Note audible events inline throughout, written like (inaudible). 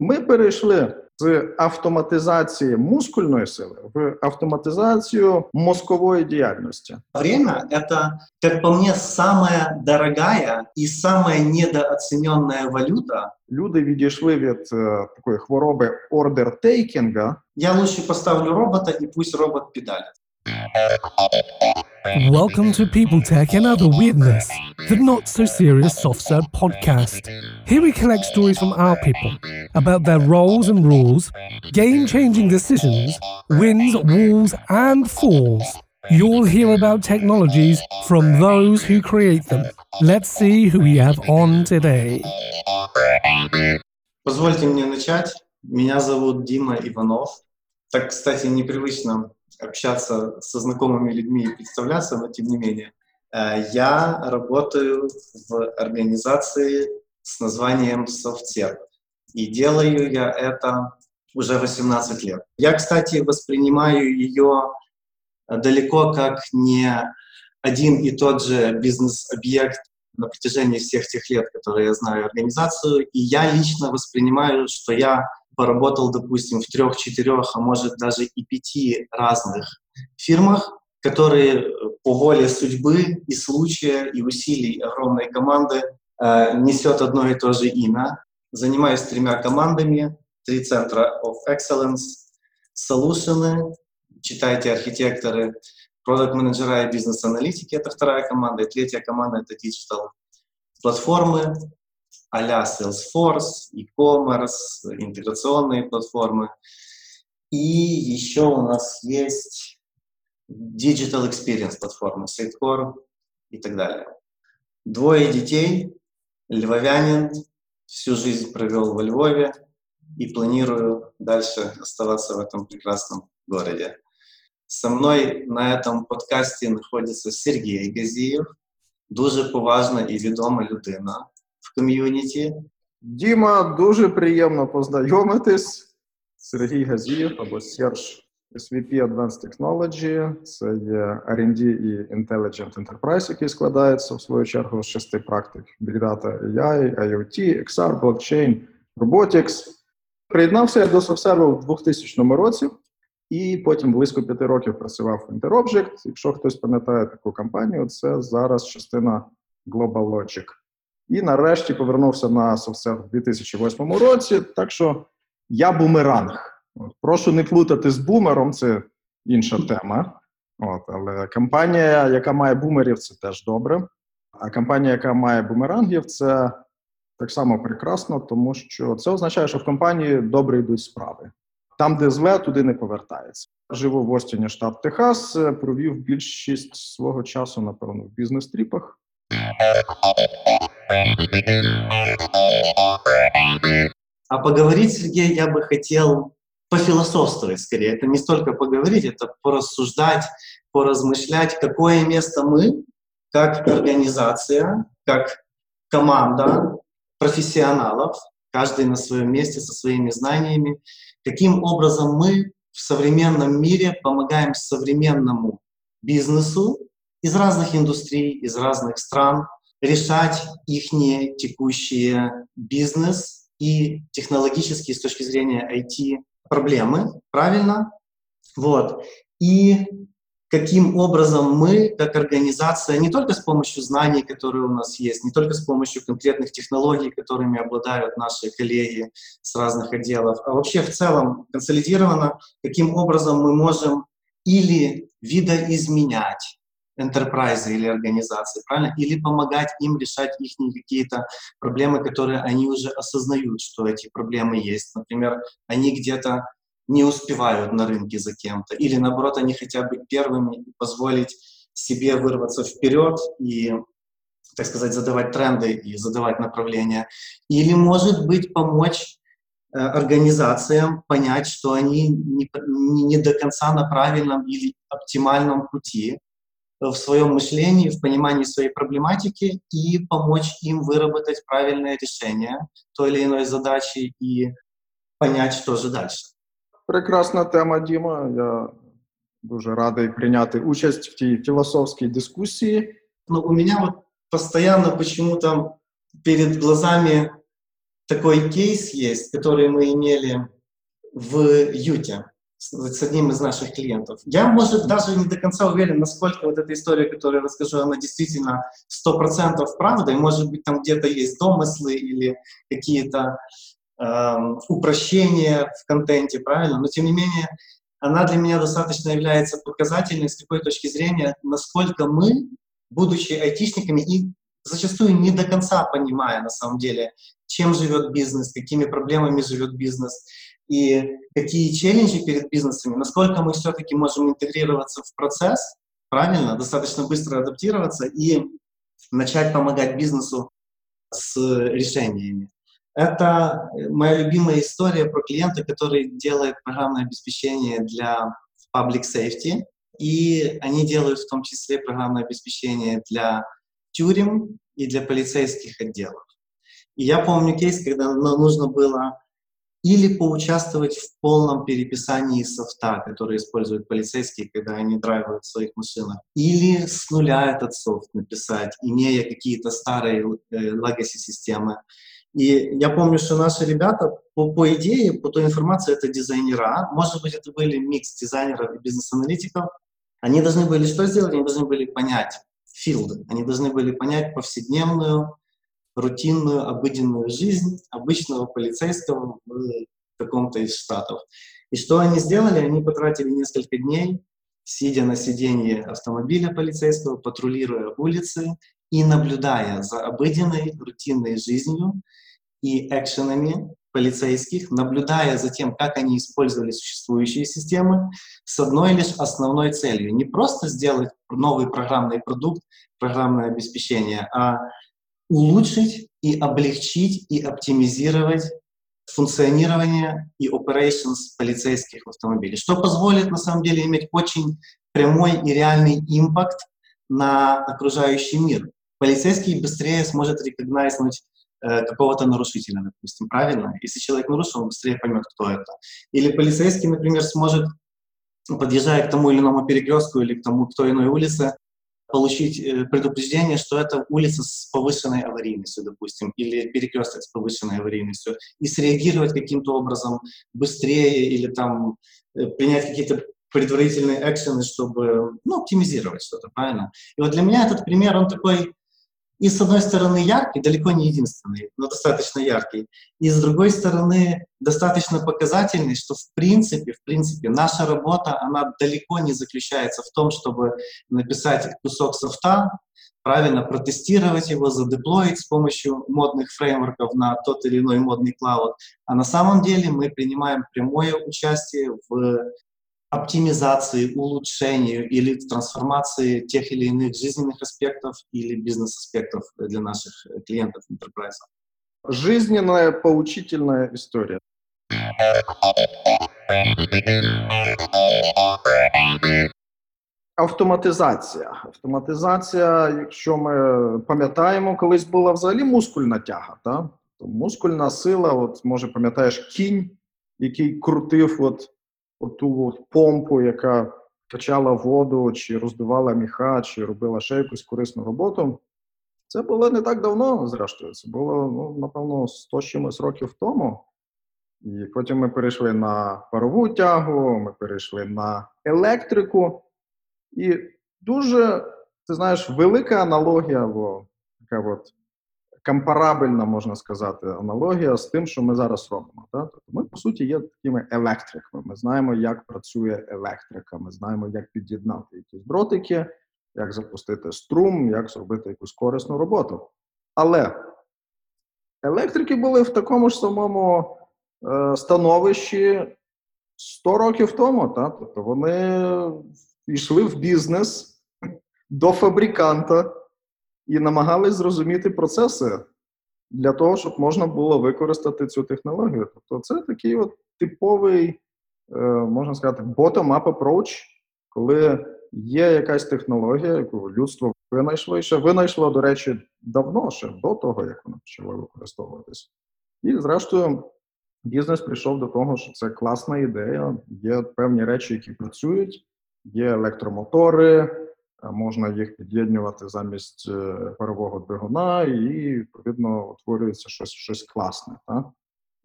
Ми перейшли з автоматизації мускульної сили в автоматизацію мозкової діяльності. Время — это, как по мне, самая дорогая и самая недооцененная валюта. Люди відійшли від е, такої хвороби ордер-тейкінга. Я лучше поставлю робота, и пусть робот педалит. Welcome to People Tech and Other Weirdness, the not so serious soft serve podcast. Here we collect stories from our people about their roles and rules, game changing decisions, wins, walls, and falls. You'll hear about technologies from those who create them. Let's see who we have on today. Позвольте мне начать. Меня зовут Дима Иванов. Так, кстати, непривычно общаться со знакомыми людьми и представляться, но тем не менее. Э, Я работаю в организации с названием SoftServe. И делаю я это уже 18 лет. Я, кстати, воспринимаю ее далеко как не один и тот же бизнес-объект на протяжении всех тех лет, которые я знаю организацию. И я лично воспринимаю, что я поработал, допустим, в трех, четырех, а может даже и пяти разных фирмах, которые по воле судьбы и случая, и усилий огромной команды э, несет одно и то же имя. Занимаюсь тремя командами, три центра of excellence, solution, читайте архитекторы, продукт-менеджера и бизнес-аналитики, это вторая команда, и третья команда — это digital платформы, а-ля Salesforce, e-commerce, интеграционные платформы. И еще у нас есть Digital Experience платформы, Sitecore и так далее. Двое детей, львовянин, всю жизнь провел во Львове и планирую дальше оставаться в этом прекрасном городе. Со мной на этом подкасті знаходиться Сергій Газієв, дуже поважна і відома людина в ком'юніті. Діма, дуже приємно познайомитись. Сергій Газієв або Серж SVP Advanced Technology. Це є R&D і Intelligent Enterprise, який складається в свою чергу з шести практик: Big Data, AI, IoT, XR, Blockchain, Robotics. Приєднався я до SoftServe у 2000 році. І потім близько п'яти років працював в Interobject. Якщо хтось пам'ятає таку компанію, це зараз частина Global Logic. І нарешті повернувся на SoftServe в 2008 році. Так що я бумеранг. Прошу не плутати з бумером, це інша тема. От, але компанія, яка має бумерів, це теж добре. А компанія, яка має бумерангів, це так само прекрасно, тому що це означає, що в компанії добре йдуть справи. Там, де зле, туди не повертається. Живу в Остіні, штат Техас, е, провів більшість свого часу, напевно, в бізнес-тріпах. А поговорить, Сергей, я бы хотел пофилософствовать скорее. Это не столько поговорить, это порассуждать, поразмышлять, какое место мы, как организация, как команда профессионалов, каждый на своем месте со своими знаниями, каким образом мы в современном мире помогаем современному бизнесу из разных индустрий, из разных стран решать их текущие бизнес и технологические с точки зрения IT проблемы, правильно? Вот. И каким образом мы, как организация, не только с помощью знаний, которые у нас есть, не только с помощью конкретных технологий, которыми обладают наши коллеги с разных отделов, а вообще в целом консолидированно, каким образом мы можем или видоизменять enterprise или организации, правильно? Или помогать им решать их какие-то проблемы, которые они уже осознают, что эти проблемы есть. Например, они где-то не успевают на рынке за кем-то, или наоборот, они хотят быть первыми и позволить себе вырваться вперед и, так сказать, задавать тренды и задавать направления. Или, может быть, помочь э, организациям понять, что они не, не до конца на правильном или оптимальном пути в своем мышлении, в понимании своей проблематики и помочь им выработать правильное решение той или иной задачи и понять, что же дальше Прекрасна тема, Діма. Я дуже радий прийняти участь в тій філософській дискусії. Но у меня вот постоянно почему-то перед глазами такой кейс есть, который мы имели в Юте с, с одним из наших клиентов. Я, может, даже не до конца уверен, насколько вот эта история, которую я расскажу, она действительно 100% правда, и может быть там где-то есть домыслы или какие-то эм, упрощения в контенте, правильно? Но тем не менее, она для меня достаточно является показательной с такой точки зрения, насколько мы, будучи айтишниками и зачастую не до конца понимая на самом деле, чем живет бизнес, какими проблемами живет бизнес, и какие челленджи перед бизнесами, насколько мы все-таки можем интегрироваться в процесс, правильно, достаточно быстро адаптироваться и начать помогать бизнесу с решениями. Это моя любимая история про клиента, который делает программное обеспечение для public safety, и они делают в том числе программное обеспечение для тюрем и для полицейских отделов. И я помню кейс, когда нужно было или поучаствовать в полном переписании софта, который используют полицейские, когда они драйвают в своих машинах, или с нуля этот софт написать, имея какие-то старые э, legacy-системы. И я помню, что наши ребята, по, по идее, по той информации, это дизайнера, может быть, это были микс дизайнеров и бизнес-аналитиков, они должны были что сделать? Они должны были понять field, они должны были понять повседневную рутинную, обыденную жизнь обычного полицейского в каком-то из штатов. И что они сделали? Они потратили несколько дней, сидя на сиденье автомобиля полицейского, патрулируя улицы и наблюдая за обыденной, рутинной жизнью и экшенами полицейских, наблюдая за тем, как они использовали существующие системы, с одной лишь основной целью. Не просто сделать новый программный продукт, программное обеспечение, а улучшить и облегчить и оптимизировать функционирование и operations полицейских автомобилей, что позволит на самом деле иметь очень прямой и реальный импакт на окружающий мир. Полицейский быстрее сможет рекогнайзнуть э, какого-то нарушителя, допустим, правильно? Если человек нарушил, он быстрее поймет, кто это. Или полицейский, например, сможет, подъезжая к тому или иному перекрестку или к тому, к той иной улице, получить э, предупреждение, что это улица с повышенной аварийностью, допустим, или перекресток с повышенной аварийностью, и среагировать каким-то образом быстрее или там э, принять какие-то предварительные экшены, чтобы ну, оптимизировать что-то, правильно? И вот для меня этот пример, он такой и с одной стороны яркий, далеко не единственный, но достаточно яркий, и с другой стороны достаточно показательный, что в принципе, в принципе, наша работа, она далеко не заключается в том, чтобы написать кусок софта, правильно протестировать его, задеплоить с помощью модных фреймворков на тот или иной модный клауд. А на самом деле мы принимаем прямое участие в оптимизации, улучшению или трансформации тех или иных жизненных аспектов или бизнес-аспектов для наших клиентов enterprise. Жизненная поучительная история. Автоматизація. Автоматизація, якщо ми пам'ятаємо, колись була взагалі мускульна тяга. Та? То мускульна сила, от може пам'ятаєш кінь, який крутив от оту от помпу, яка качала воду, чи роздувала міха, чи робила ще якусь корисну роботу. Це було не так давно, зрештою. Це було, ну, напевно, 100 чимось років тому. І потім ми перейшли на парову тягу, ми перейшли на електрику. І дуже, ти знаєш, велика аналогія, або така от компарабельна, можна сказати, аналогія з тим, що ми зараз робимо. Так? Тобто ми, по суті, є такими електриками. Ми знаємо, як працює електрика, ми знаємо, як під'єднати якісь дротики, як запустити струм, як зробити якусь корисну роботу. Але електрики були в такому ж самому е, становищі 100 років тому. Так? Тобто вони йшли в бізнес (laughs) до фабриканта і намагались зрозуміти процеси для того, щоб можна було використати цю технологію. Тобто, це такий от типовий, е, можна сказати, bottom-up approach, коли є якась технологія, яку людство винайшло, і ще винайшло, до речі, давно, ще до того, як вона почала використовуватись. І, зрештою, бізнес прийшов до того, що це класна ідея, є певні речі, які працюють, є електромотори можна їх під'єднувати замість е, парового двигуна, і відповідно утворюється щось, щось класне. Так?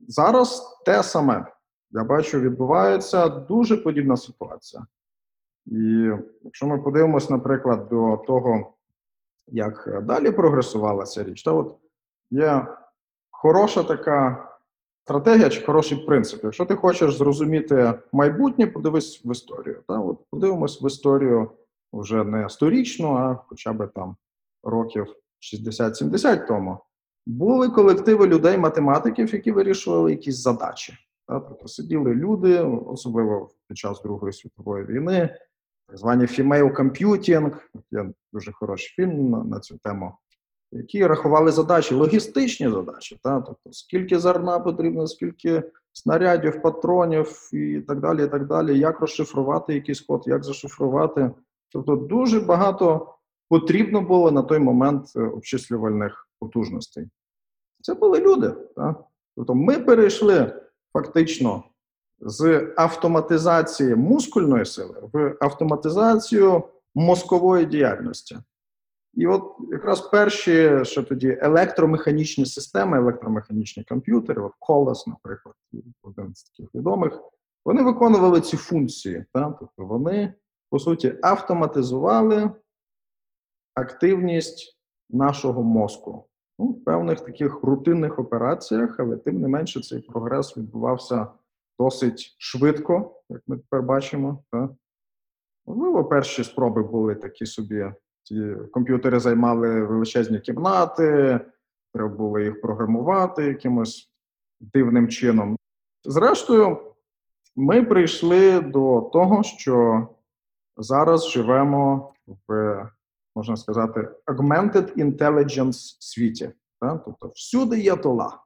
Зараз те саме. Я бачу, відбувається дуже подібна ситуація. І якщо ми подивимось, наприклад, до того, як е, далі прогресувала ця річ, то от є хороша така стратегія чи хороший принцип. Якщо ти хочеш зрозуміти майбутнє, подивись в історію. Та? От подивимось в історію вже не сторічну, а хоча б там років 60-70 тому. Були колективи людей-математиків, які вирішували якісь задачі. Тобто сиділи люди, особливо під час Другої світової війни, так звані female computing, є дуже хороший фільм на, на цю тему, які рахували задачі, логістичні задачі, та? тобто скільки зерна потрібно, скільки снарядів, патронів і так далі, і так далі, як розшифрувати якийсь код, як зашифрувати. Тобто дуже багато потрібно було на той момент е, обчислювальних потужностей. Це були люди. Та? Тобто ми перейшли фактично з автоматизації мускульної сили в автоматизацію мозкової діяльності. І от якраз перші, що тоді електромеханічні системи, електромеханічні комп'ютери, от Колес, наприклад, один з таких відомих, вони виконували ці функції. Та? Тобто вони, по суті, автоматизували активність нашого мозку ну, в певних таких рутинних операціях, але тим не менше цей прогрес відбувався досить швидко, як ми тепер бачимо. Можливо, перші спроби були такі собі. Ці комп'ютери займали величезні кімнати, треба було їх програмувати якимось дивним чином. Зрештою, ми прийшли до того, що зараз живемо в, можна сказати, augmented intelligence світі. Так? Тобто всюди є тола,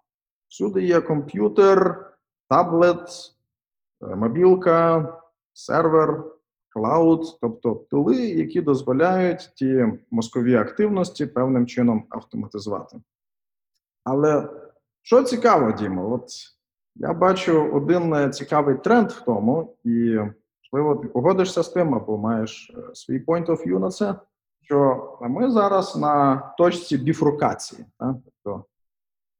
всюди є комп'ютер, таблет, е, мобілка, сервер, клауд, тобто тули, які дозволяють ті мозкові активності певним чином автоматизувати. Але що цікаво, Дімо, от я бачу один е, цікавий тренд в тому, і можливо, ти погодишся з тим, або маєш е, свій point of view на це, що ми зараз на точці біфрукації. Тобто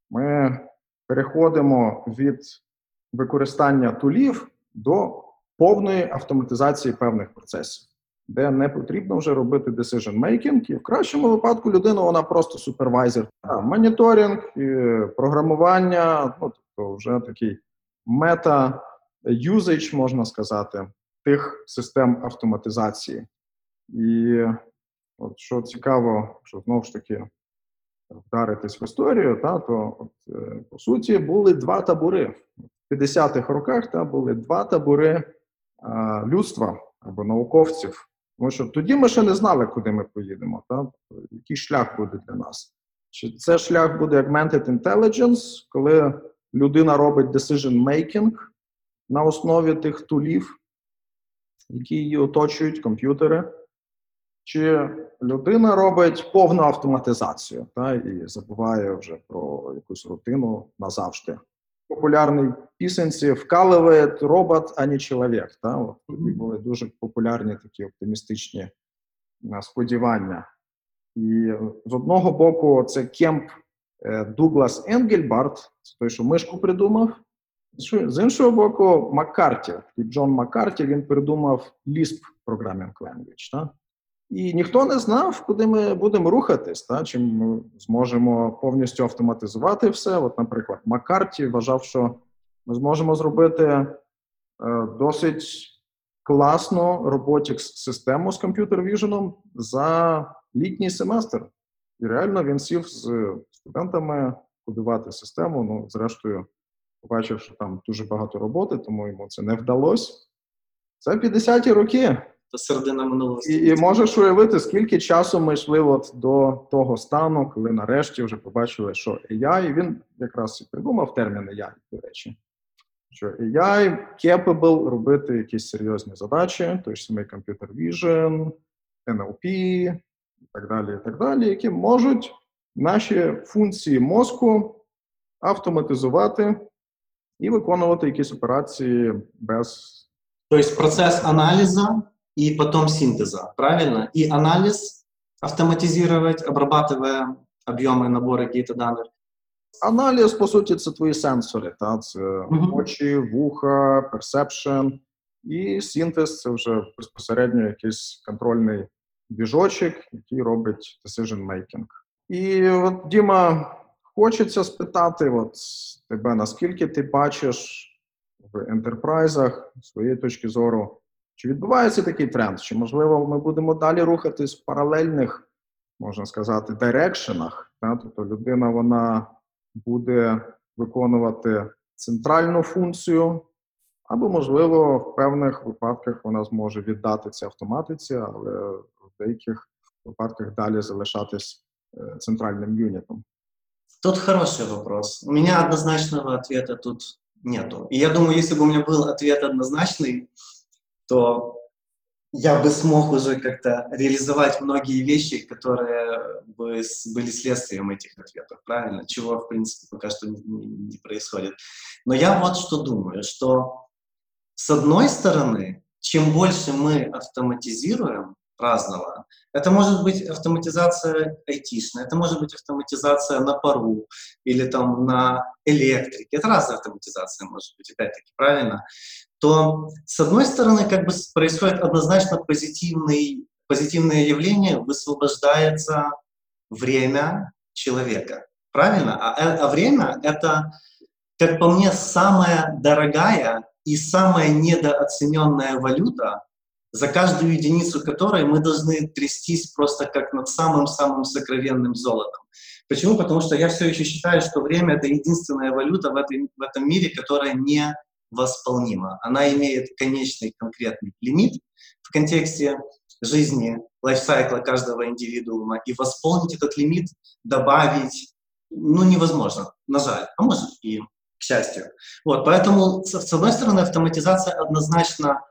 ми переходимо від використання тулів до повної автоматизації певних процесів, де не потрібно вже робити decision making, і в кращому випадку людина вона просто супервайзер. Моніторинг, програмування, ну тобто вже такий мета юзейдж, можна сказати, тих систем автоматизації. І от що цікаво, що знову ж таки вдаритись в історію, та, то от, е, по суті були два табори. В 50-х роках та, були два табори а, людства або науковців. Тому що тоді ми ще не знали, куди ми поїдемо, та? який шлях буде для нас. Чи це шлях буде augmented intelligence, коли людина робить decision making на основі тих тулів, які її оточують, комп'ютери, чи людина робить повну автоматизацію та, і забуває вже про якусь рутину назавжди. Популярній пісенці вкалує робот, а не чоловік. Та? От, тоді були дуже популярні такі оптимістичні е, сподівання. І з одного боку, це Кемп е, Дуглас Енгельбарт, той, що мишку придумав. З- іншого боку, Маккарті, Джон Маккарті, він придумав Lisp Programming Language. Та? І ніхто не знав, куди ми будемо рухатись, та? чи ми зможемо повністю автоматизувати все. От, наприклад, Маккарті вважав, що ми зможемо зробити е, досить класну robotics систему з комп'ютер віженом за літній семестр. І реально він сів з студентами кодувати систему. Ну, зрештою, побачив, що там дуже багато роботи, тому йому це не вдалося. Це 50-ті роки. Це середина минулого І, і можеш уявити, скільки часу ми йшли от до того стану, коли нарешті вже побачили, що AI, він якраз і придумав термін AI, до речі, що AI capable робити якісь серйозні задачі, той ж самий Computer Vision, NLP і так далі, і так далі, які можуть наші функції мозку автоматизувати і виконувати якісь операції без Тобто процес аналізу и потом синтеза, правильно? И анализ автоматизировать, обрабатывая об'єми, набори какие-то даних. Аналіз, по суті, це твої сенсори. Та? Це Мгм. очі, вуха, персепшн. І синтез це вже безпосередньо якийсь контрольний біжочок, який робить decision making. І от, Діма, хочеться спитати от, тебе, наскільки ти бачиш в ентерпрайзах з своєї точки зору, чи відбувається такий тренд? Чи можливо ми будемо далі рухатись в паралельних, можна сказати, дирекшенах? Та? Тобто людина вона буде виконувати центральну функцію, або, можливо, в певних випадках вона зможе віддати це автоматиці, але в деяких випадках далі залишатись е, центральним юнітом. Тут хороший вопрос. У меня однозначного ответа тут нету. И я думаю, если бы у меня был ответ однозначный, то я бы смог уже как-то реализовать многие вещи, которые бы были следствием этих ответов, правильно? Чего, в принципе, пока что не происходит. Но я вот что думаю, что с одной стороны, чем больше мы автоматизируем разного, это может быть автоматизация айтишная, это может быть автоматизация на пару или там на электрике, это разная автоматизация может быть, опять-таки, правильно? То, с одной стороны, как бы происходит однозначно позитивный, позитивное явление, высвобождается время человека, правильно? А, э- а время — это, как по мне, самая дорогая и самая недооцененная валюта, за каждую единицу которой мы должны трястись просто как над самым-самым сокровенным золотом. Почему? Потому что я все еще считаю, что время — это единственная валюта в, этой, в этом мире, которая не восполнима. Она имеет конечный конкретный лимит в контексте жизни, лайфсайкла каждого индивидуума. И восполнить этот лимит, добавить, ну, невозможно, на жаль, а может и к счастью. Вот, поэтому, с, одной стороны, автоматизация однозначно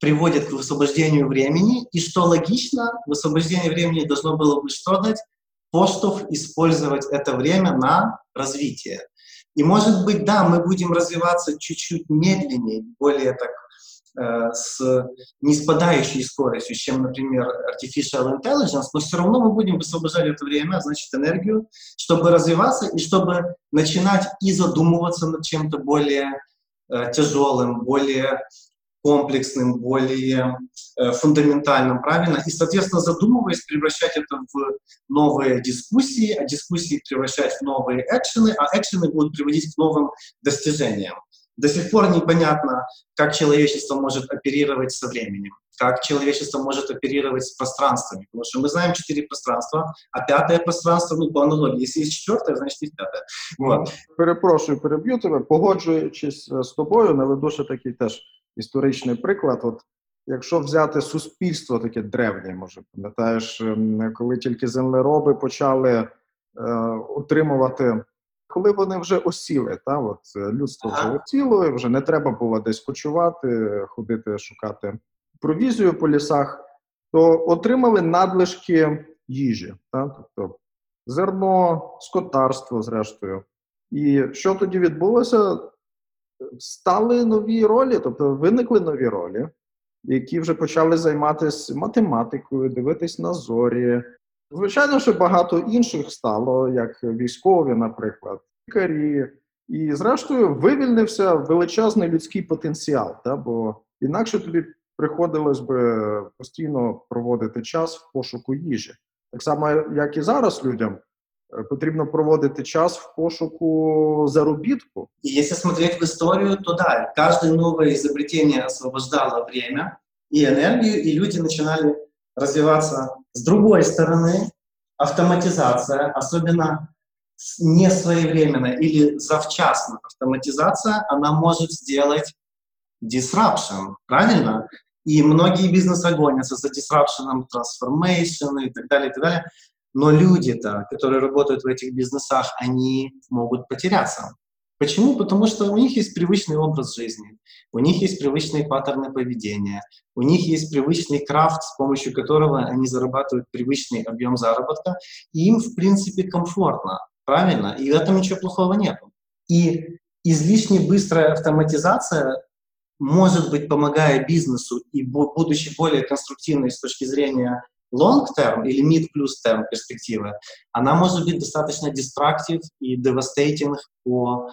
приводит к высвобождению времени, и что логично, высвобождение времени должно было бы что дать? Поштов использовать это время на развитие. И может быть, да, мы будем развиваться чуть-чуть медленнее, более так э, с не спадающей скоростью, чем, например, artificial intelligence, но все равно мы будем высвобождать это время, а значит, энергию, чтобы развиваться и чтобы начинать и задумываться над чем-то более э, тяжелым, более комплексным, более э, фундаментальным, правильно? И, соответственно, задумываясь, превращать это в новые дискуссии, а дискуссии превращать в новые экшены, а экшены будут приводить к новым достижениям. До сих пор непонятно, как человечество может оперировать со временем, как человечество может оперировать с пространствами. Потому что мы знаем четыре пространства, а пятое пространство, ну, по аналогии, если есть четвертое, значит есть пятое. Вот. Перепрошую, переб'ю тебе. Погоджуючись з тобою, наведу ще такий теж історичний приклад. От якщо взяти суспільство таке древнє, може пам'ятаєш, ем, коли тільки землероби почали е, отримувати, коли вони вже осіли, та от е, людство вже осіло, вже не треба було десь кочувати, ходити шукати провізію по лісах, то отримали надлишки їжі, та? тобто зерно, скотарство, зрештою. І що тоді відбулося? Стали нові ролі, тобто виникли нові ролі, які вже почали займатися математикою, дивитись на зорі. Звичайно, що багато інших стало, як військові, наприклад, лікарі. І, зрештою, вивільнився величезний людський потенціал, та? бо інакше тобі приходилось би постійно проводити час в пошуку їжі. Так само, як і зараз людям потрібно проводити час в пошуку заробітку. И если смотреть в историю, то да, каждое новое изобретение освобождало время и энергию, и люди начинали развиваться. С другой стороны, автоматизация, особенно с- несвоевременная или завчасно автоматизация, она может сделать disruption, правильно? И многие бизнесы гонятся за disruption, transformation и так далее, и так далее. Но люди-то, которые работают в этих бизнесах, они могут потеряться. Почему? Потому что у них есть привычный образ жизни, у них есть привычные паттерны поведения, у них есть привычный крафт, с помощью которого они зарабатывают привычный объем заработка, и им, в принципе, комфортно, правильно? И в этом ничего плохого нет. И излишне быстрая автоматизация может быть, помогая бизнесу и бу- будучи более конструктивной с точки зрения long term или mid плюс term перспективы, она может быть достаточно дистрактив и devastating по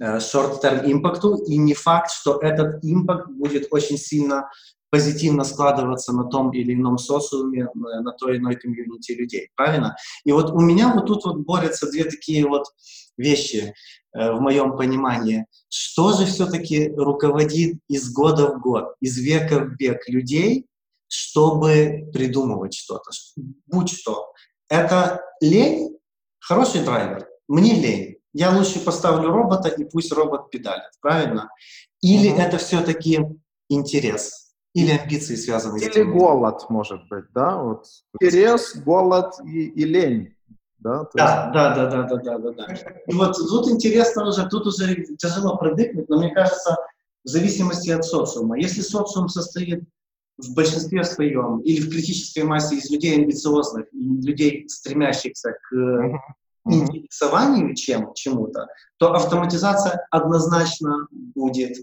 э, short term импакту, и не факт, что этот импакт будет очень сильно позитивно складываться на том или ином социуме, на той или иной комьюнити людей, правильно? И вот у меня вот тут вот борются две такие вот вещи э, в моем понимании. Что же все-таки руководит из года в год, из века в век людей, чтобы придумывать что-то, будь что. Это лень, хороший драйвер. Мне лень. Я лучше поставлю робота и пусть робот педалит, правильно? Или Мгм. это все-таки интерес, или амбиции связаны с Или этим. голод, может быть, да? Вот. Интерес, голод и, и лень. Да, Да, да, да, да, да, да, да, да. И вот тут интересно уже, тут уже тяжело продыкнуть, но мне кажется, в зависимости от социума. Если социум состоит в большинстве своем или в критической массе из людей амбициозных и людей, стремящихся к. Мгм. интересованию чем, чему-то, то автоматизация однозначно будет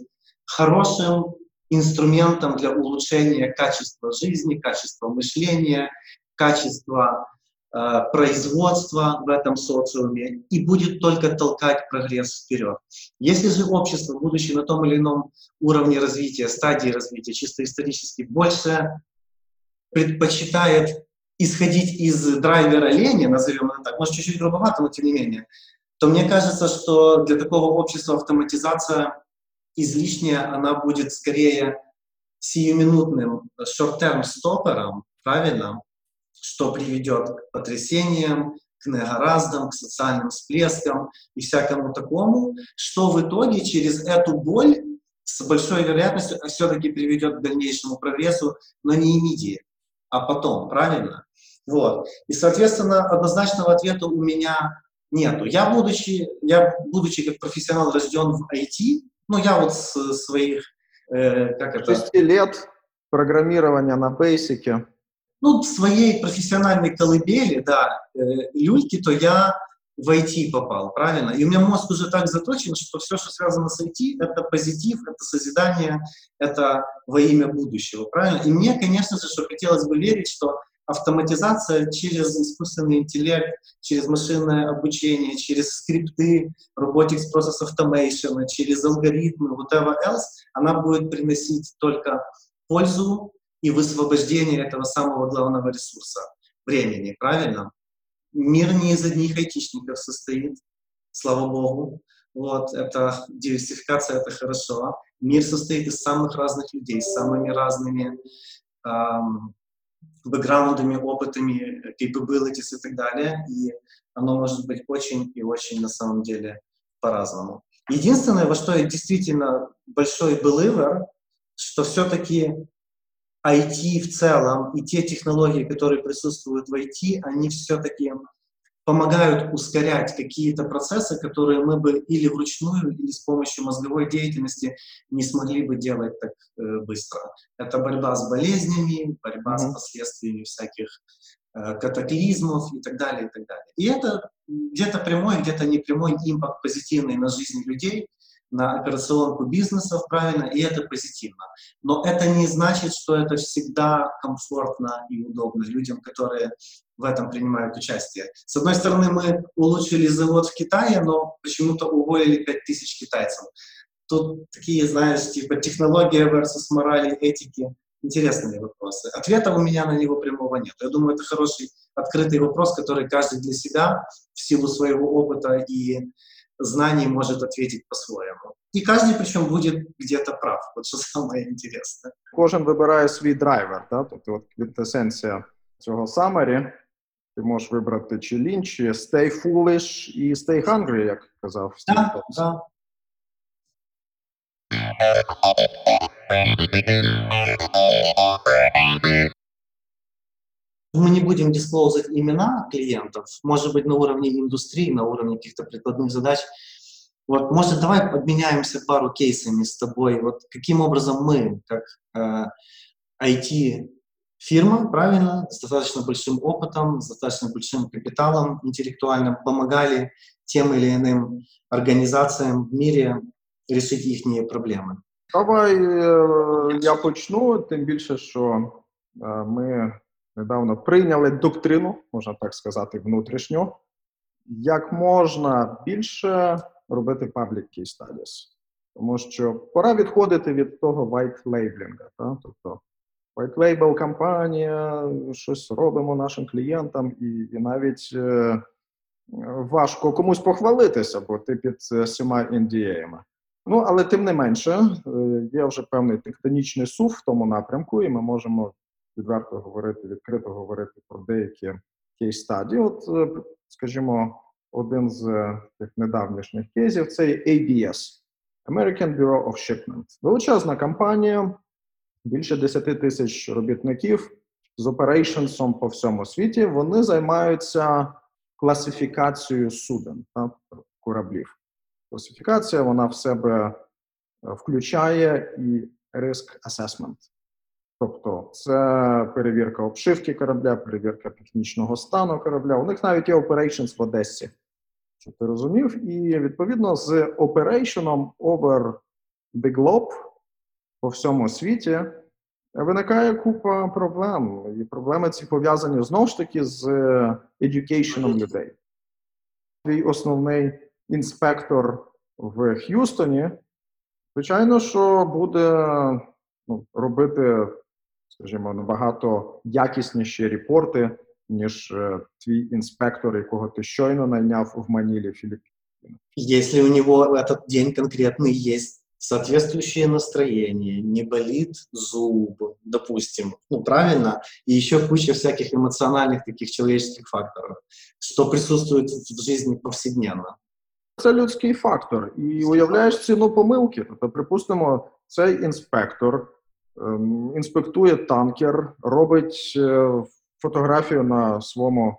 хорошим инструментом для улучшения качества жизни, качества мышления, качества производства в этом социуме и будет только толкать прогресс вперед. Если же общество, будучи на том или ином уровне развития, стадии развития, чисто исторически, больше предпочитает исходить из драйвера лени, назовем это так, может чуть-чуть грубовато, но тем не менее, то мне кажется, что для такого общества автоматизация излишняя, она будет скорее сиюминутным short-term стоппером, правильно, что приведет к потрясениям, к негораздам, к социальным всплескам и всякому такому, что в итоге через эту боль с большой вероятностью все-таки приведет к дальнейшему прогрессу, но не имидии, а потом, правильно? Вот. И, соответственно, однозначного ответа у меня нету. Я, будучи, я, будучи как профессионал рожден в IT, ну, я вот с своих, э, как это... 6 лет программирования на бейсике. Ну, в своей профессиональной колыбели, да, э, люльки, то я в IT попал, правильно? И у меня мозг уже так заточен, что все, что связано с IT, это позитив, это созидание, это во имя будущего, правильно? И мне, конечно же, что хотелось бы верить, что автоматизация через искусственный интеллект, через машинное обучение, через скрипты, robotics process automation, через алгоритмы, whatever else, она будет приносить только пользу и высвобождение этого самого главного ресурса — времени, правильно? Мир не из одних айтишников состоит, слава богу. Вот, это диверсификация, это хорошо. Мир состоит из самых разных людей, с самыми разными эм, бэкграундами, опытами, capabilities и так далее. И оно может быть очень и очень на самом деле по-разному. Единственное, во что я действительно большой believer, что все-таки IT в целом и те технологии, которые присутствуют в IT, они все-таки помогают ускорять какие-то процессы, которые мы бы или вручную, или с помощью мозговой деятельности не смогли бы делать так э, быстро. Это борьба с болезнями, борьба mm-hmm. с последствиями всяких э, катаклизмов и так далее, и так далее. И это где-то прямой, где-то непрямой импакт позитивный на жизнь людей, на операционку бизнесов, правильно, и это позитивно. Но это не значит, что это всегда комфортно и удобно людям, которые в этом принимают участие. С одной стороны, мы улучшили завод в Китае, но почему-то уволили 5000 китайцев. Тут такие, знаешь, типа технология versus морали, этики. Интересные вопросы. Ответа у меня на него прямого нет. Я думаю, это хороший открытый вопрос, который каждый для себя в силу своего опыта и знаний может ответить по-своему. І кожен, причому, буде где-то прав. От що саме інтересне. Кожен вибирає свій драйвер, да? тобто от квінтесенція цього summary. Ти можеш вибрати чи лін, чи stay foolish і stay hungry, як казав Стів Так, так. Мы не будем дисклоузить имена клиентов, может быть, на уровне индустрии, на уровне каких-то прикладных задач. Вот, может, давай обменяемся пару кейсами с тобой. Вот каким образом мы, как э, IT-фирма, правильно, с достаточно большим опытом, с достаточно большим капиталом интеллектуальным, помогали тем или иным организациям в мире решить их проблемы. Давай е, я почну, тим більше, що е, ми недавно прийняли доктрину, можна так сказати, внутрішню, як можна більше робити public case studies. Тому що пора відходити від того white та? тобто white label компанія, щось робимо нашим клієнтам, і, і навіть е, важко комусь похвалитися, бо ти під е, всіма NDA-ями. Ну, але тим не менше, е, є вже певний тектонічний сув в тому напрямку, і ми можемо відверто говорити, відкрито говорити про деякі кейс-стадії. От, е, скажімо, один з е, тих недавнішніх кейсів це ABS American Bureau of Shipment. Величезна компанія, більше 10 тисяч робітників з оперейшнсом по всьому світі. Вони займаються класифікацією суден та кораблів. Класифікація вона в себе е, включає і risk assessment. Тобто це перевірка обшивки корабля, перевірка технічного стану корабля. У них навіть є operations в Одесі, щоб ти розумів. І відповідно з operationом over the globe по всьому світі виникає купа проблем. І проблеми ці пов'язані знову ж таки з educationом людей. Твій основний інспектор в Х'юстоні, звичайно, що буде ну, робити, скажімо, набагато якісніші репорти, ніж е, твій інспектор, якого ти щойно найняв в Манілі Філіппін. Если у него в этот день конкретный есть соответствующее настроение, не болит зуб, допустим, ну правильно, и еще куча всяких эмоциональных таких человеческих факторов, что присутствует в жизни повседневно. Це людський фактор. І уявляєш ціну помилки. Тобто, припустимо, цей інспектор ем, інспектує танкер, робить е, фотографію на своєму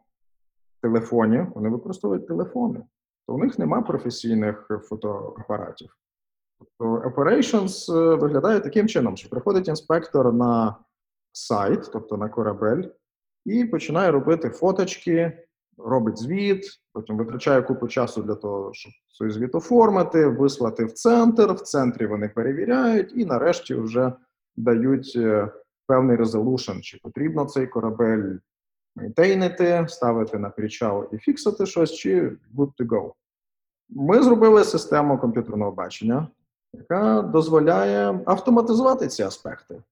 телефоні. Вони використовують телефони. То у них немає професійних фотоапаратів. Тобто operations е, виглядає таким чином, що приходить інспектор на сайт, тобто на корабель, і починає робити фоточки, робить звіт, потім витрачає купу часу для того, щоб цей звіт оформити, вислати в центр. В центрі вони перевіряють і нарешті вже дають е, певний resolution, чи потрібно цей корабель maintain ити, ставити на причал і фіксити щось, чи good to go. Ми зробили систему комп'ютерного бачення, яка дозволяє автоматизувати ці аспекти.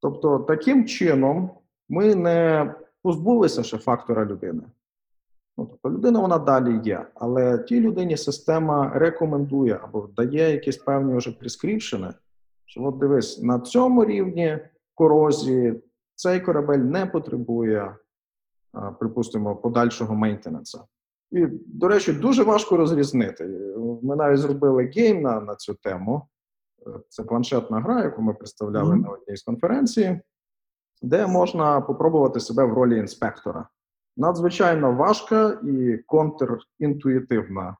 Тобто, таким чином ми не позбулися ще фактора людини. Ну, тобто людина вона далі є, але тій людині система рекомендує або дає якісь певні вже прескріпшени, що от дивись, на цьому рівні корозії цей корабель не потребує, припустимо, подальшого мейнтенанса. І, до речі, дуже важко розрізнити. Ми навіть зробили game на, на цю тему. Е, Це планшетна гра, яку ми представляли Мгм. на одній з конференцій, де можна попробувати себе в ролі інспектора. Надзвичайно важка і контрінтуїтивна,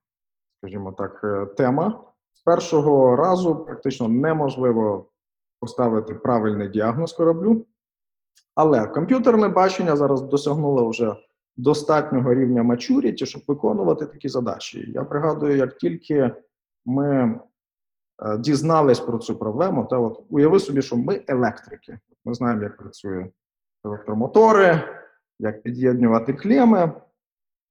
скажімо так, е, тема. Першого разу практично неможливо поставити правильний діагноз кораблю. Але комп'ютерне бачення зараз досягнуло вже достатнього рівня maturity, щоб виконувати такі задачі. Я пригадую, як тільки ми е, дізнались про цю проблему, та от уяви собі, що ми електрики. Ми знаємо, як працюють електромотори, як під'єднувати клеми.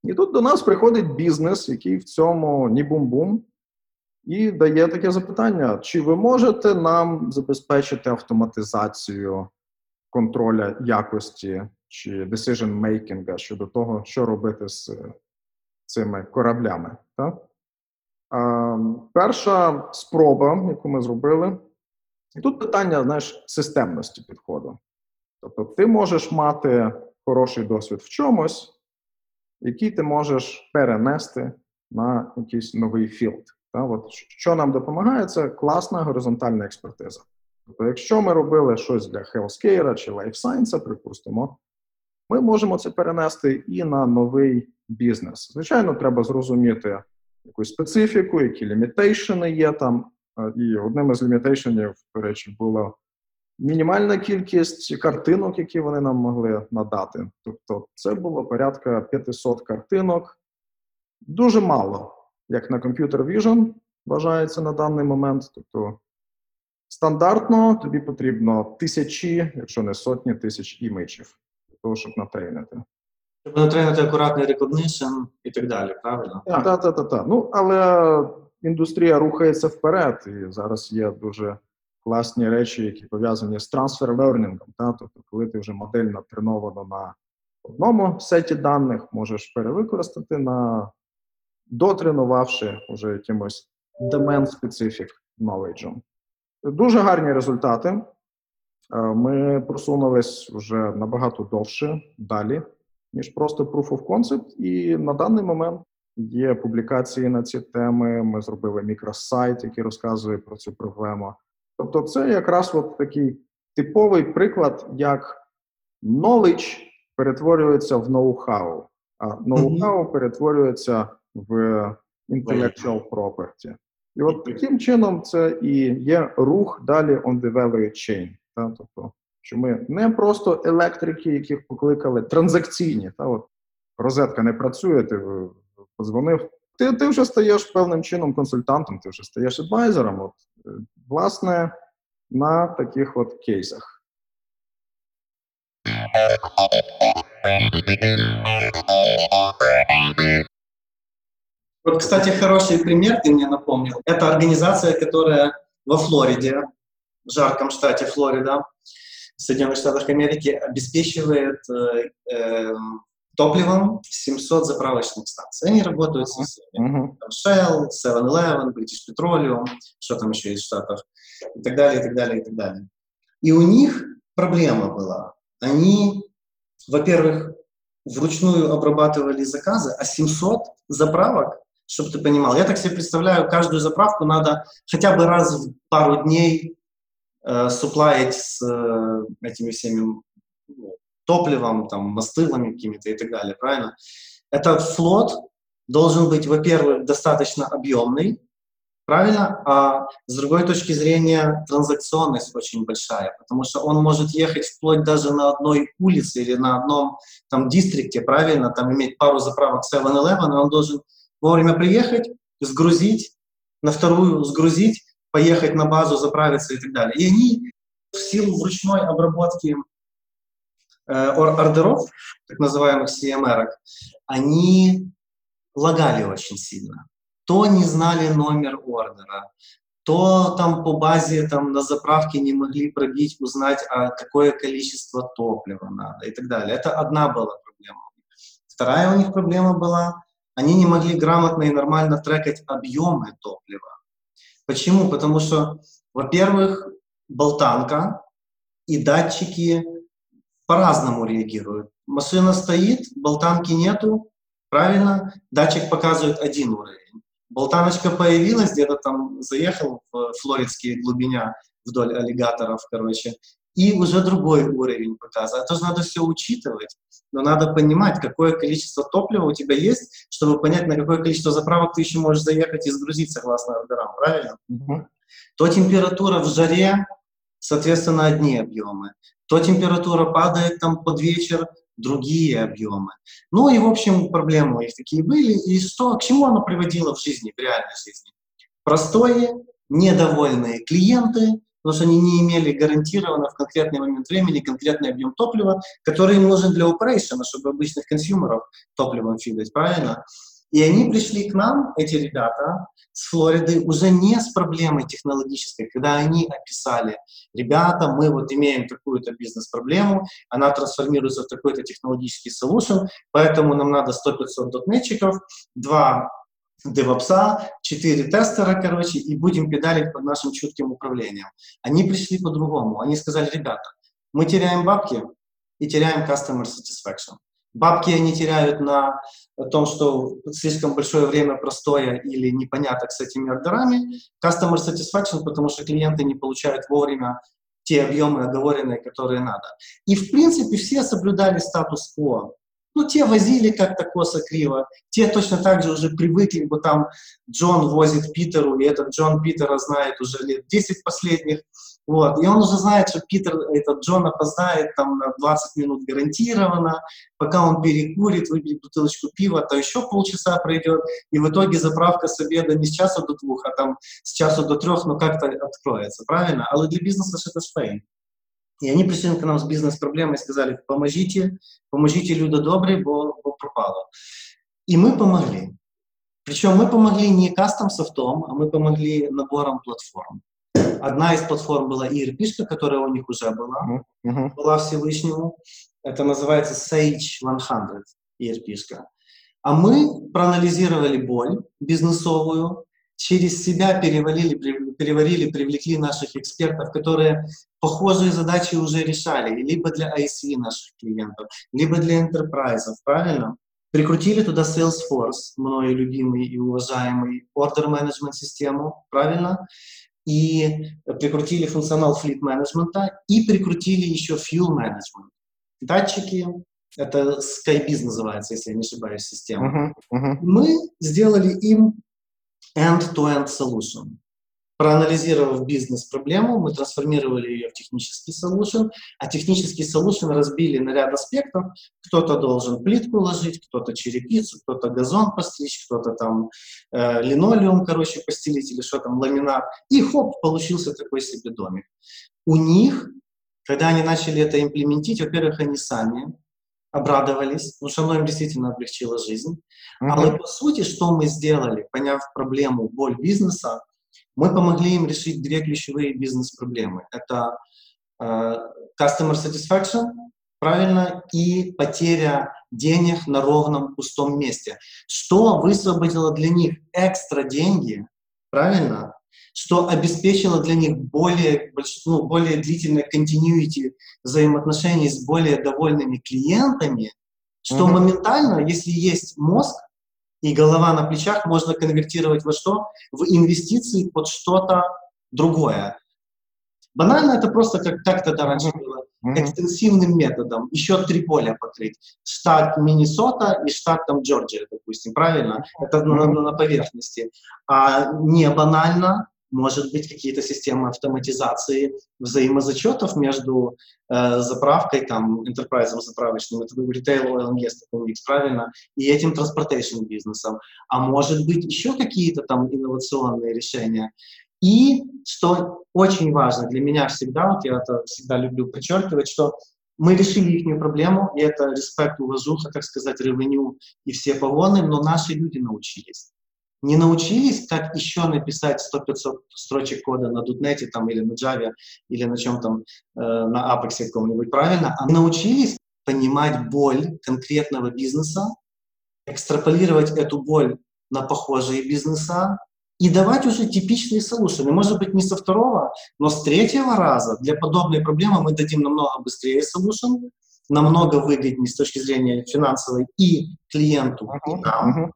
І тут до нас приходить бізнес, який в цьому ні бум-бум, і дає таке запитання: чи ви можете нам забезпечити автоматизацію контроля якості чи decision making щодо того, що робити з е, цими кораблями? Так? А, перша спроба, яку ми зробили, і тут питання знаєш, системності підходу. Тобто, ти можеш мати хороший досвід в чомусь, який ти можеш перенести на якийсь новий філд. Та, от, що нам допомагає, це класна горизонтальна експертиза. Тобто, якщо ми робили щось для healthcare чи life science, припустимо, ми можемо це перенести і на новий бізнес. Звичайно, треба зрозуміти якусь специфіку, які лімітейшени є там. І одним із лімітейшенів, до речі, була мінімальна кількість картинок, які вони нам могли надати. Тобто, це було порядка 500 картинок. Дуже мало, як на Computer Vision вважається на даний момент. Тобто Стандартно тобі потрібно тисячі, якщо не сотні тисяч імейджів, для того, щоб натрейнити. Щоб натренити акуратний recognition і так далі, правильно? Так, так, так, так. Та. Ну, але індустрія рухається вперед, і зараз є дуже класні речі, які пов'язані з трансфер лернінгом. Та? Тобто, коли ти вже модель натренована на одному сеті даних, можеш перевикористати на дотренувавши вже якимось domain-specific knowledge. Дуже гарні результати. Е, Ми просунулись вже набагато довше далі, ніж просто proof of concept. І на даний момент є публікації на ці теми. Ми зробили мікросайт, який розказує про цю проблему. Тобто, це якраз от такий типовий приклад, як knowledge перетворюється в ноу-хау, а ноу-хау перетворюється в intellectual property. І от таким чином це і є рух далі on the value chain. Та? Тобто, що ми не просто електрики, яких покликали, транзакційні. Та? От розетка не працює, ти подзвонив. Ти, ти вже стаєш певним чином консультантом, ти вже стаєш адвайзером. От, е, власне, на таких от кейсах. Вот, кстати, хороший пример ты мне напомнил. Это организация, которая во Флориде, в жарком штате Флорида, в Соединенных Штатах Америки, обеспечивает э, э, топливом 700 заправочных станций. Они работают со всеми. Там Shell, 7-Eleven, British Petroleum, что там еще из Штатов, и так далее, и так далее, и так далее. И у них проблема была. Они, во-первых, вручную обрабатывали заказы, а 700 заправок, чтобы ты понимал, я так себе представляю, каждую заправку надо хотя бы раз в пару дней э, с э, этими всеми ну, топливом, там, мастылами какими-то и так далее, правильно? Этот флот должен быть, во-первых, достаточно объемный, правильно? А с другой точки зрения транзакционность очень большая, потому что он может ехать вплоть даже на одной улице или на одном там дистрикте, правильно, там иметь пару заправок 7-Eleven, и он должен вовремя приехать, сгрузить, на вторую сгрузить, поехать на базу, заправиться и так далее. И они в силу вручной обработки э, ор- ордеров, так называемых CMR, они лагали очень сильно. То не знали номер ордера, то там по базе там на заправке не могли пробить, узнать, а какое количество топлива надо и так далее. Это одна была проблема. Вторая у них проблема была, они не могли грамотно и нормально трекать объемы топлива. Почему? Потому что, во-первых, болтанка и датчики по-разному реагируют. Машина стоит, болтанки нету, правильно, датчик показывает один уровень. Болтаночка появилась, где-то там заехал в флоридские глубиня вдоль аллигаторов, короче, и уже другой уровень показывает. Это же надо все учитывать, но надо понимать, какое количество топлива у тебя есть, чтобы понять, на какое количество заправок ты еще можешь заехать и сгрузить согласно ордерам, правильно? Угу. То температура в жаре, соответственно, одни объемы. То температура падает там под вечер, другие объемы. Ну и, в общем, проблемы у них такие были. И что, к чему оно приводило в жизни, в реальной жизни? Простое, недовольные клиенты, потому что они не имели гарантированно в конкретный момент времени конкретный объем топлива, который им нужен для operation, чтобы обычных консюмеров топливом фидать, правильно? И они пришли к нам, эти ребята, с Флориды, уже не с проблемой технологической, когда они описали, ребята, мы вот имеем такую-то бизнес-проблему, она трансформируется в такой-то технологический solution, поэтому нам надо 100-500 дотнетчиков, два девопса, четыре тестера, короче, и будем педалить под нашим чутким управлением. Они пришли по-другому. Они сказали, ребята, мы теряем бабки и теряем customer satisfaction. Бабки они теряют на том, что слишком большое время простоя или непоняток с этими ордерами. Customer satisfaction, потому что клиенты не получают вовремя те объемы оговоренные, которые надо. И, в принципе, все соблюдали статус-кво. Ну, те возили как-то косо-криво, те точно так же уже привыкли, бы там Джон возит Питеру, и этот Джон Питера знает уже лет 10 последних, вот, и он уже знает, что Питер, этот Джон опоздает там на 20 минут гарантированно, пока он перекурит, выпьет бутылочку пива, то еще полчаса пройдет, и в итоге заправка с обеда не с часу до двух, а там с часу до трех, ну как-то откроется, правильно? Але для бизнеса это ж фейн. І вони прийшли к нам з бізнес-проблемою і сказали, поможіть, поможіть, люди добрі, бо, бо пропало. І ми помогли. Причем мы помогли не кастом-софтом, а мы помогли набором платформ. Одна из платформ была ERP, которая у них уже была, Мгм. была Всевышнему. Это называется Sage 100 ERP. А мы проанализировали боль бизнесовую, через себя перевалили, переварили, привлекли наших экспертов, которые похожие задачи уже решали, либо для IC наших клиентов, либо для enterprise, правильно? Прикрутили туда Salesforce, мною любимый и уважаемый, order management систему, правильно? И прикрутили функционал fleet менеджмента и прикрутили еще fuel management. Датчики, это SkyBiz называется, если я не ошибаюсь, система Мгм. Мгм. мы сделали им end-to-end solution. Проанализировав бизнес-проблему, мы трансформировали ее в технический solution, а технический solution разбили на ряд аспектов. Кто-то должен плитку ложить, кто-то черепицу, кто-то газон постричь, кто-то там э, линолеум, короче, постелить или что там, ламинат. И хоп, получился такой себе домик. У них, когда они начали это имплементить, во-первых, они сами обрадовались, потому что оно им действительно облегчило жизнь. Але Мгм. по суті, що ми сделали, поняв проблему боль бизнеса, мы помогли им решить две ключевые бизнес-проблемы. Это э, customer satisfaction, правильно, и потеря денег на ровном пустом месте. Что высвободило для них экстра деньги, правильно, что обеспечило для них более, ну, более длительное continuity взаимоотношений с более довольными клиентами, что Мгм. моментально, если есть мозг, и голова на плечах можно конвертировать во что? В инвестиции под что-то другое. Банально это просто как, как тогда раньше было, Мгм. экстенсивным методом. Еще три поля покрыть. Штат Миннесота и штат там Джорджия, допустим, правильно? Это на, на- на поверхности. А не банально, может быть, какие-то системы автоматизации взаимозачетов между э, заправкой, там, enterprise заправочным, это был retail oil and gas такой микс, правильно, и этим transportation бизнесом. А может быть, еще какие-то там инновационные решения. И, что очень важно для меня всегда, вот я это всегда люблю подчеркивать, что мы решили их проблему, и это респект, уважуха, так сказать, ревеню и все погоны, но наши люди научились. Не научились, как еще написать 100-500 строчек кода на .NET там, или на Java, или на чем там, э, на Apex каком-нибудь, правильно? А научились понимать боль конкретного бизнеса, экстраполировать эту боль на похожие бизнеса и давать уже типичные солюшены. Может быть, не со второго, но с третьего раза для подобной проблемы мы дадим намного быстрее solution, намного выгоднее с точки зрения финансовой и клиенту, и нам.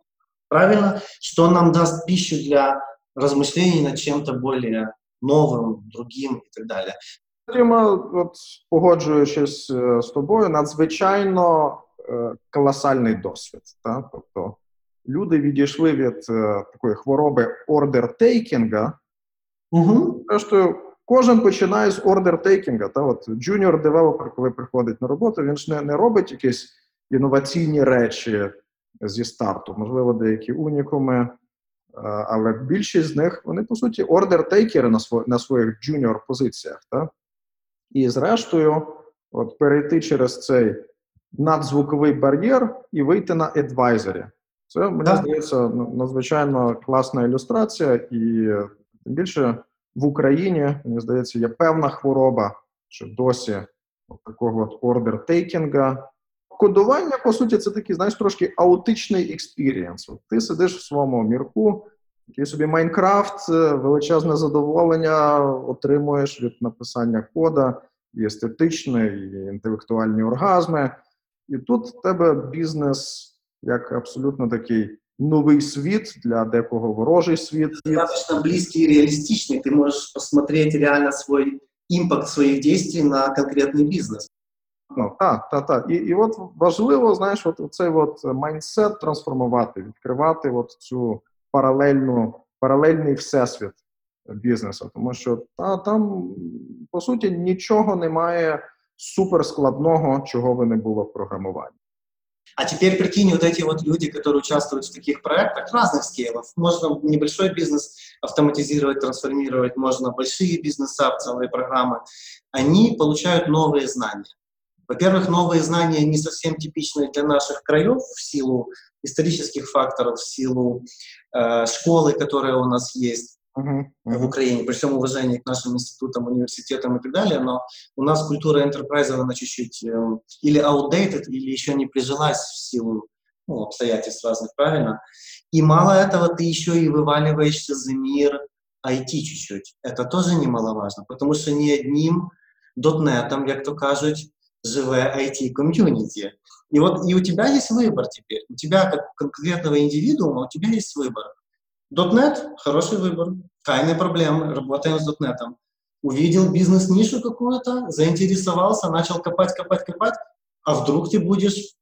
Правильно? Что нам даст пищу для размышлений над чем-то более новым, другим и так далее. Діма, от погоджуючись е, з тобою, надзвичайно е, колосальний досвід. Та? Тобто люди відійшли від е, такої хвороби ордер-тейкінга. Угу. Зрештою, кожен починає з ордер-тейкінга. Та? От junior девелопер, коли приходить на роботу, він ж не, не робить якісь інноваційні речі зі старту, можливо, деякі унікуми. е, Але більшість з них вони по суті ордер-тейкери на сво- на своїх junior позиціях. Та? І зрештою, от перейти через цей надзвуковий бар'єр і вийти на адвайзері. Це мені Так. здається ну, надзвичайно класна ілюстрація, і тим більше в Україні мені здається є певна хвороба, що досі от такого от ордер-тейкінга. Кодування, по суті, це такий, знаєш, трошки аутичний експірієнс. Ти сидиш в своєму мірку, такий собі Майнкрафт, е, величезне задоволення отримуєш від написання кода, і естетичне, і інтелектуальні оргазми. І тут в тебе бізнес як абсолютно такий новий світ для декого ворожий світ. Достаточно близкий и реалистичный. Ты можешь посмотреть реально свой импакт своих действий на конкретный бизнес. Ну, так, так, так. І, і от важливо, знаєш, от цей от майндсет трансформувати, відкривати от цю паралельну, паралельний всесвіт бізнесу. Тому що та, там, по суті, нічого немає суперскладного, чого би не було в програмуванні. А теперь прикинь, вот эти вот люди, которые участвуют в таких проектах разных скейлов. Можно небольшой бизнес автоматизировать, трансформировать, можно большие бизнеса целые программы. Они получают новые знания. Во-первых, новые знания не совсем типичные для наших краев в силу исторических факторов, в силу э, школы, которая у нас есть Угу, в Украине, при всем уважении к нашим институтам, университетам и так далее, но у нас культура enterprise, она чуть-чуть э, или outdated, или еще не прижилась в силу ну, обстоятельств разных, правильно? И мало этого, ты еще и вываливаешься за мир IT чуть-чуть. Это тоже немаловажно, потому что не одним дотнетом, як то кажуть, живе IT-комьюнити. И вот и у тебя есть выбор теперь. У тебя, как конкретного индивидуума, у тебя есть выбор. .NET – хороший выбор. Keine проблемы, работаем с .NET. Увидел бизнес-нишу какую-то, заинтересовался, начал копать, копать, копать, а вдруг ты будешь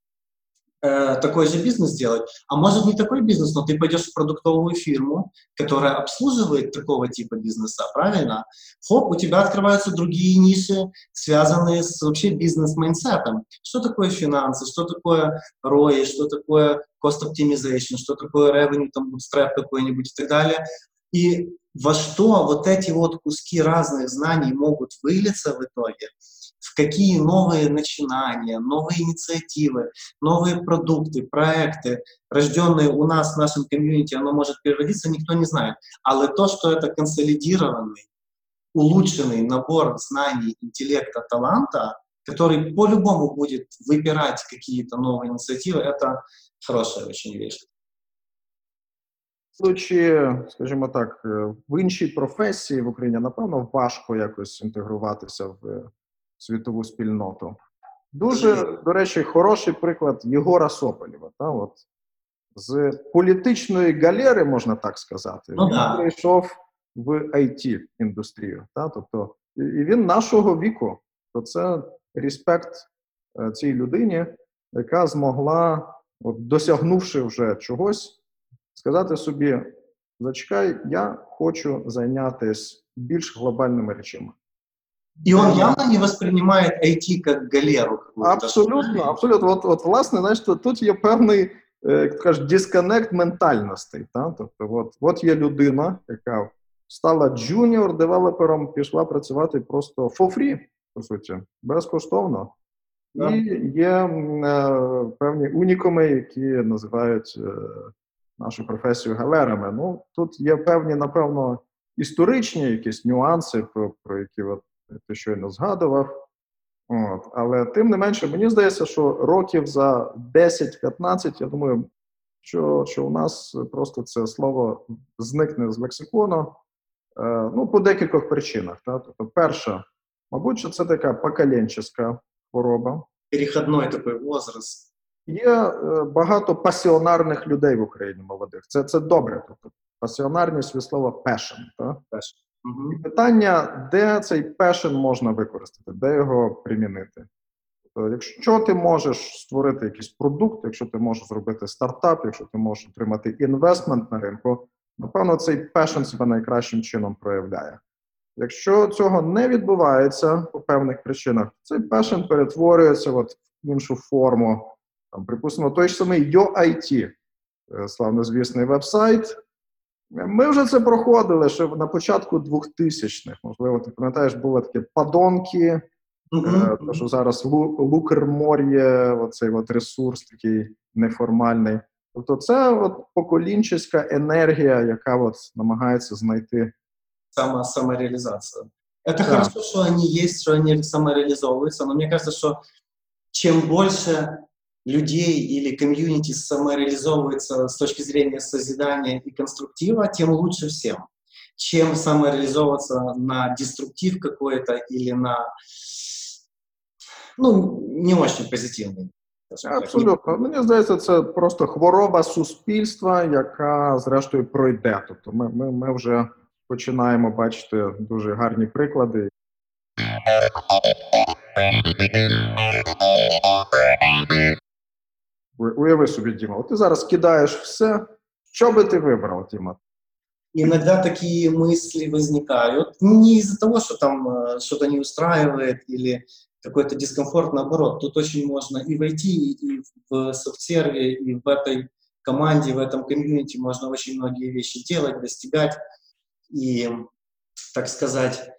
э, такой же бизнес делать. А может не такой бизнес, но ты пойдешь в продуктовую фирму, которая обслуживает такого типа бизнеса, правильно? Хоп, у тебя открываются другие ниши, связанные с вообще бизнес-майнсетом. Что такое финансы, что такое ROI, что такое cost optimization, что такое revenue, там, bootstrap какой-нибудь и так далее. И во что вот эти вот куски разных знаний могут вылиться в итоге, какие новые начинания, новые инициативы, новые продукты, проекты, рожденные у нас в нашем комьюнити, оно может переродиться, никто не знает. Але то, что это консолидированный, улучшенный набор знаний, интеллекта, таланта, который по-любому будет выбирать какие-то новые инициативы, это хорошая очень вещь. Будучи, скажімо так, е, в іншій професії в Україні, напевно, важко якось інтегруватися в е, світову спільноту. Дуже, до речі, хороший приклад Єгора Соболєва. Та, от, з політичної галери, можна так сказати, Ну, він прийшов в it індустрію. Та, тобто, і і він нашого віку. То це респект е, цій людині, яка змогла, от, досягнувши вже чогось, сказати собі: зачекай, я хочу зайнятися більш глобальними речами. И он явно не воспринимает IT как галеру. Абсолютно, абсолютно. От, от власне, знаєш, тут, тут є певний, як то кажуть, дисконект ментальностей. Та? Тобто, от, от є людина, яка стала джуніор девелопером, пішла працювати просто for free, по суті, безкоштовно. Да. І є е, певні унікуми, які називають е, нашу професію галерами. Ну, тут є певні, напевно, історичні якісь нюанси, про, про які от ти щойно згадував. От. Але тим не менше, мені здається, що років за 10-15, я думаю, що, що у нас просто це слово зникне з лексикону. Е, ну, по декількох причинах. Та? Тобто, перша, мабуть, що це така поколенческа хвороба. Переходной такой возраст. Є е, багато пасіонарних людей в Україні молодих. Це, це добре. Тобто, пасіонарність від слова passion. Та? Мгм. І питання, де цей passion можна використати, де його примінити. Тобто, якщо ти можеш створити якийсь продукт, якщо ти можеш зробити стартап, якщо ти можеш отримати інвестмент на ринку, напевно, цей passion себе найкращим чином проявляє. Якщо цього не відбувається по певних причинах, цей passion перетворюється от в іншу форму. Там, припустимо, той ж самий YoIT, е, славнозвісний веб-сайт, ми вже це проходили ще на початку 2000-х. Можливо, ти пам'ятаєш, були такі падонки, е, то, що зараз Лукермор'є, оцей от ресурс такий неформальний. Тобто, це от поколінчеська енергія, яка от намагається знайти. Само, самореализация. Это Да. хорошо, что они есть, что они самореализовываются, но мне кажется, что чем больше людей или комьюнити самореализовывается с точки зрения созидания и конструктива, тем лучше всем. Чем самореализовываться на деструктив какой-то или на, ну, не очень позитивный. скажем так. Абсолютно. Мені здається, це просто хвороба суспільства, яка зрештою пройде. Тобто, ми, ми, ми вже починаємо бачити дуже гарні приклади. Ви- Уяви собі, Діма, от ти зараз кидаєш все. Що би ти вибрав, Діма? Иногда такие мысли возникают. Не из-за того, что там э, что-то не устраивает или какой-то дискомфорт, наоборот. Тут очень можно и в IT, и в софтсерве, и в этой команде, в этом комьюнити можно очень многие вещи делать, достигать и, так сказать, э,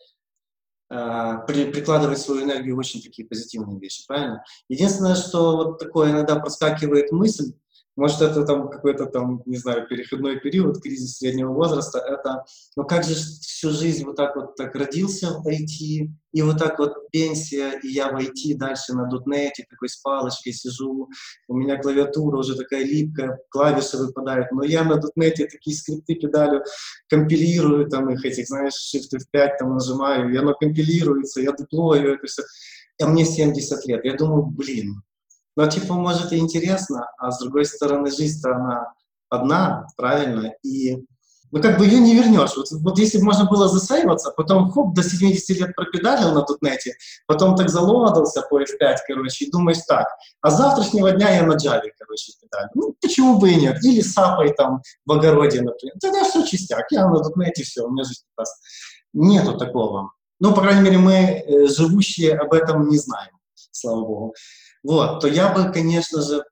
при- прикладывать свою энергию в очень такие позитивные вещи, правильно? Единственное, что вот такое иногда проскакивает мысль, может, это там какой-то там, не знаю, переходной период, кризис среднего возраста, это, ну как же всю жизнь вот так вот так родился в IT, и вот так вот пенсия, и я в IT дальше на дотнете такой с палочкой сижу, у меня клавиатура уже такая липкая, клавиши выпадают, но я на дотнете такие скрипты педалю компилирую, там их этих, знаешь, Shift F5 там нажимаю, и оно компилируется, я деплою это все, а мне 70 лет, я думаю, блин, ну, типа, может, и интересно, а с другой стороны, жизнь-то она одна, правильно? И, ну, как бы ее не вернешь. Вот, вот если бы можно было засейваться, потом, хоп, до 70 лет пропедалил на тутнете, потом так залодался по F5, короче, и думаешь так, а с завтрашнего дня я на Java, короче, педалю. Ну, почему бы и нет? Или с апой там в огороде, например. Тогда все чистяк, я на тутнете, все, у меня жизнь прекрасна. Нету такого. Ну, по крайней мере, мы, э, живущие, об этом не знаем, слава богу. Вот, то я бы, конечно же,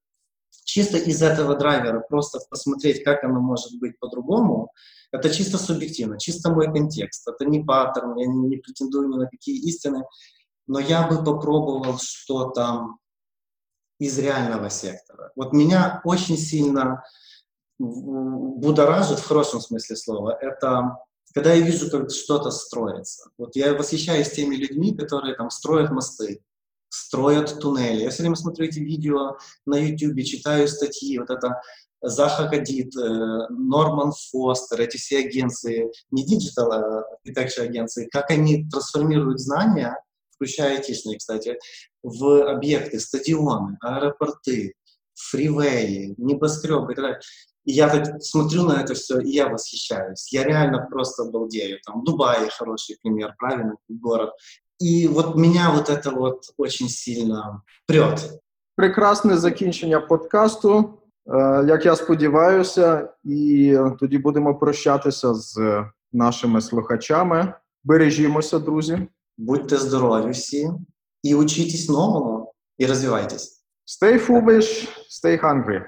чисто из этого драйвера просто посмотреть, как оно может быть по-другому, это чисто субъективно, чисто мой контекст. Это не паттерн, я не, не претендую ни на какие истины, но я бы попробовал что-то из реального сектора. Вот меня очень сильно будоражит, в хорошем смысле слова, это когда я вижу, как что-то строится. Вот я восхищаюсь теми людьми, которые там строят мосты, строят туннели. Я все время смотрю эти видео на YouTube, читаю статьи, вот это Заха Хадид, э, Норман Фостер, эти все агенции, не digital architecture агенции, как они трансформируют знания, включая айтишные, кстати, в объекты, стадионы, аэропорты, фривеи, небоскребы и так далее. И я так смотрю на это все, и я восхищаюсь. Я реально просто балдею. Там Дубай хороший пример, правильно, город. И вот меня вот это вот очень сильно прет. Прекрасне закінчення подкасту. Е, Як я сподіваюся, і тоді будемо прощатися з нашими слухачами. Бережімося, друзі. Будьте здорові всі і учитесь новому, і розвивайтесь. Stay foolish, stay hungry.